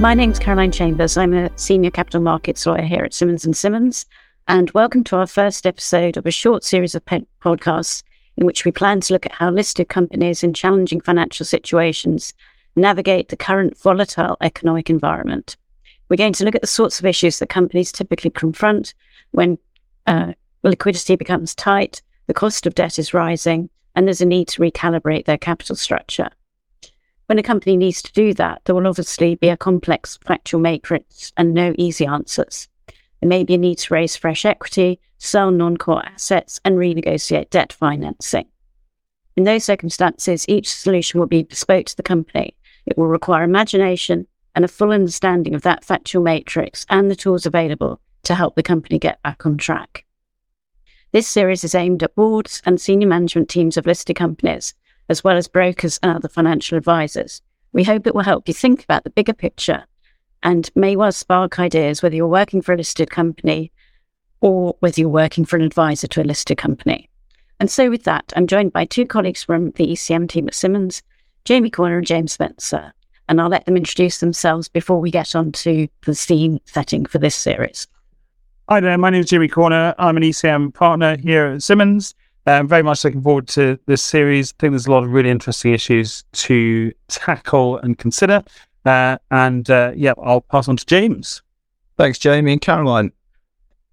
My name's Caroline Chambers. I'm a senior capital markets lawyer here at Simmons and Simmons, and welcome to our first episode of a short series of podcasts in which we plan to look at how listed companies in challenging financial situations navigate the current volatile economic environment. We're going to look at the sorts of issues that companies typically confront when uh, liquidity becomes tight, the cost of debt is rising, and there's a need to recalibrate their capital structure. When a company needs to do that, there will obviously be a complex factual matrix and no easy answers. There may be a need to raise fresh equity, sell non core assets, and renegotiate debt financing. In those circumstances, each solution will be bespoke to the company. It will require imagination and a full understanding of that factual matrix and the tools available to help the company get back on track. This series is aimed at boards and senior management teams of listed companies as well as brokers and other financial advisors. We hope it will help you think about the bigger picture and may well spark ideas whether you're working for a listed company or whether you're working for an advisor to a listed company. And so, with that, I'm joined by two colleagues from the ECM team at Simmons, Jamie Corner and James Spencer, and I'll let them introduce themselves before we get on to the scene setting for this series. Hi there, my name is Jamie Corner. I'm an ECM partner here at Simmons. I'm very much looking forward to this series. I think there's a lot of really interesting issues to tackle and consider. Uh, and uh, yeah, I'll pass on to James. Thanks, Jamie and Caroline.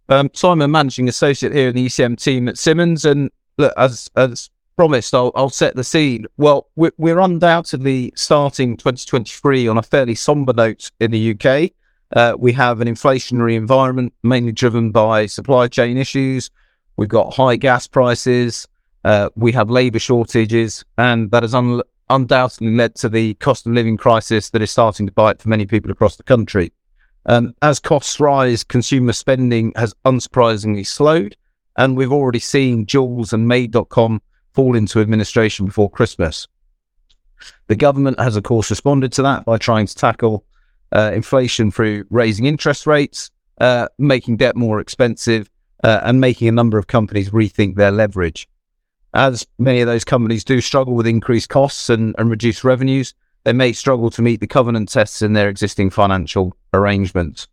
Um, so I'm a managing associate here in the ECM team at Simmons, and look, as as promised, I'll, I'll set the scene. Well, we're, we're undoubtedly starting 2023 on a fairly somber note in the UK. Uh, we have an inflationary environment mainly driven by supply chain issues, We've got high gas prices. Uh, we have labour shortages, and that has un- undoubtedly led to the cost of living crisis that is starting to bite for many people across the country. Um, as costs rise, consumer spending has unsurprisingly slowed, and we've already seen Joules and Made.com fall into administration before Christmas. The government has, of course, responded to that by trying to tackle uh, inflation through raising interest rates, uh, making debt more expensive, uh, and making a number of companies rethink their leverage. As many of those companies do struggle with increased costs and, and reduced revenues, they may struggle to meet the covenant tests in their existing financial arrangements.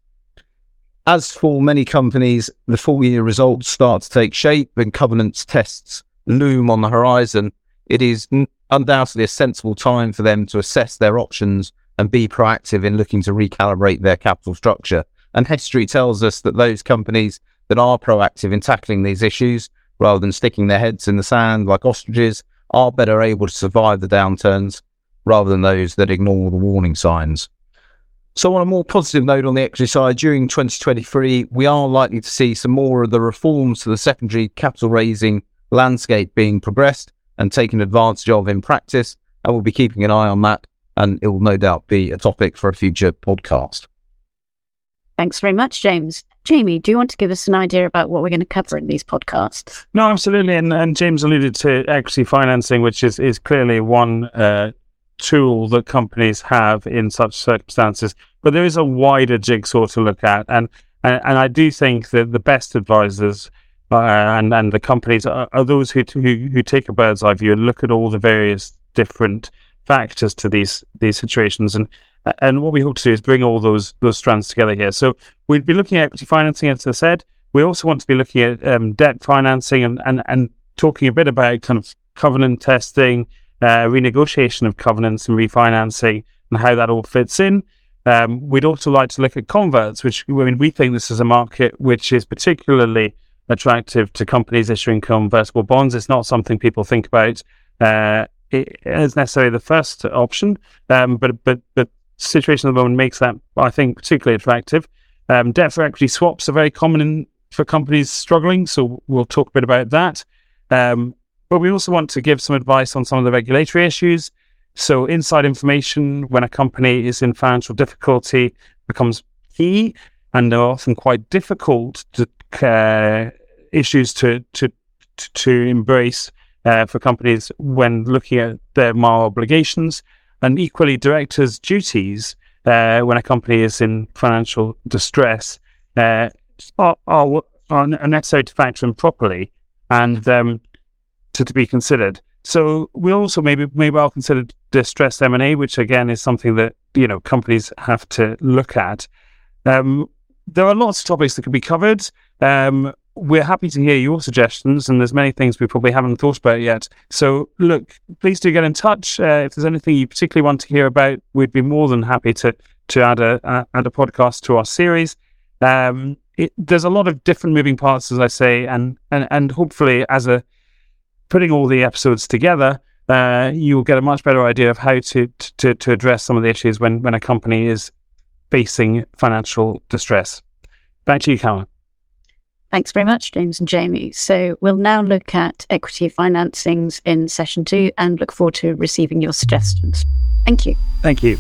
As for many companies, the full year results start to take shape and covenants tests loom on the horizon. It is undoubtedly a sensible time for them to assess their options and be proactive in looking to recalibrate their capital structure. And history tells us that those companies that are proactive in tackling these issues rather than sticking their heads in the sand like ostriches are better able to survive the downturns rather than those that ignore the warning signs. So, on a more positive note on the side, during 2023, we are likely to see some more of the reforms to the secondary capital raising landscape being progressed and taken advantage of in practice. And we'll be keeping an eye on that. And it will no doubt be a topic for a future podcast. Thanks very much, James. Jamie, do you want to give us an idea about what we're going to cover in these podcasts? No, absolutely. And, and James alluded to equity financing, which is, is clearly one uh, tool that companies have in such circumstances. But there is a wider jigsaw to look at. And, and, and I do think that the best advisors uh, and, and the companies are, are those who, who, who take a bird's eye view and look at all the various different factors to these these situations and and what we hope to do is bring all those those strands together here. So we'd be looking at equity financing, as I said. We also want to be looking at um, debt financing and, and, and talking a bit about kind of covenant testing, uh, renegotiation of covenants and refinancing, and how that all fits in. Um, we'd also like to look at converts, which I mean, we think this is a market which is particularly attractive to companies issuing convertible bonds. It's not something people think about uh, as necessarily the first option, um, but but but situation at the moment makes that, I think, particularly attractive. Um, debt for equity swaps are very common in, for companies struggling, so we'll talk a bit about that. Um, but we also want to give some advice on some of the regulatory issues. So, inside information when a company is in financial difficulty becomes key, and they're often quite difficult to, uh, issues to to to embrace uh, for companies when looking at their moral obligations and equally directors' duties uh, when a company is in financial distress uh, are, are, are, necessary to factor in properly and um, to, to be considered. So we also maybe maybe I'll consider distress M&A, which again is something that, you know, companies have to look at. Um, there are lots of topics that could be covered. Um, we're happy to hear your suggestions, and there's many things we probably haven't thought about yet. So, look, please do get in touch uh, if there's anything you particularly want to hear about. We'd be more than happy to to add a add a podcast to our series. Um, it, there's a lot of different moving parts, as I say, and and and hopefully, as a putting all the episodes together, uh, you will get a much better idea of how to to to address some of the issues when when a company is facing financial distress. Back to you, Callum. Thanks very much, James and Jamie. So we'll now look at equity financings in session two and look forward to receiving your suggestions. Thank you. Thank you.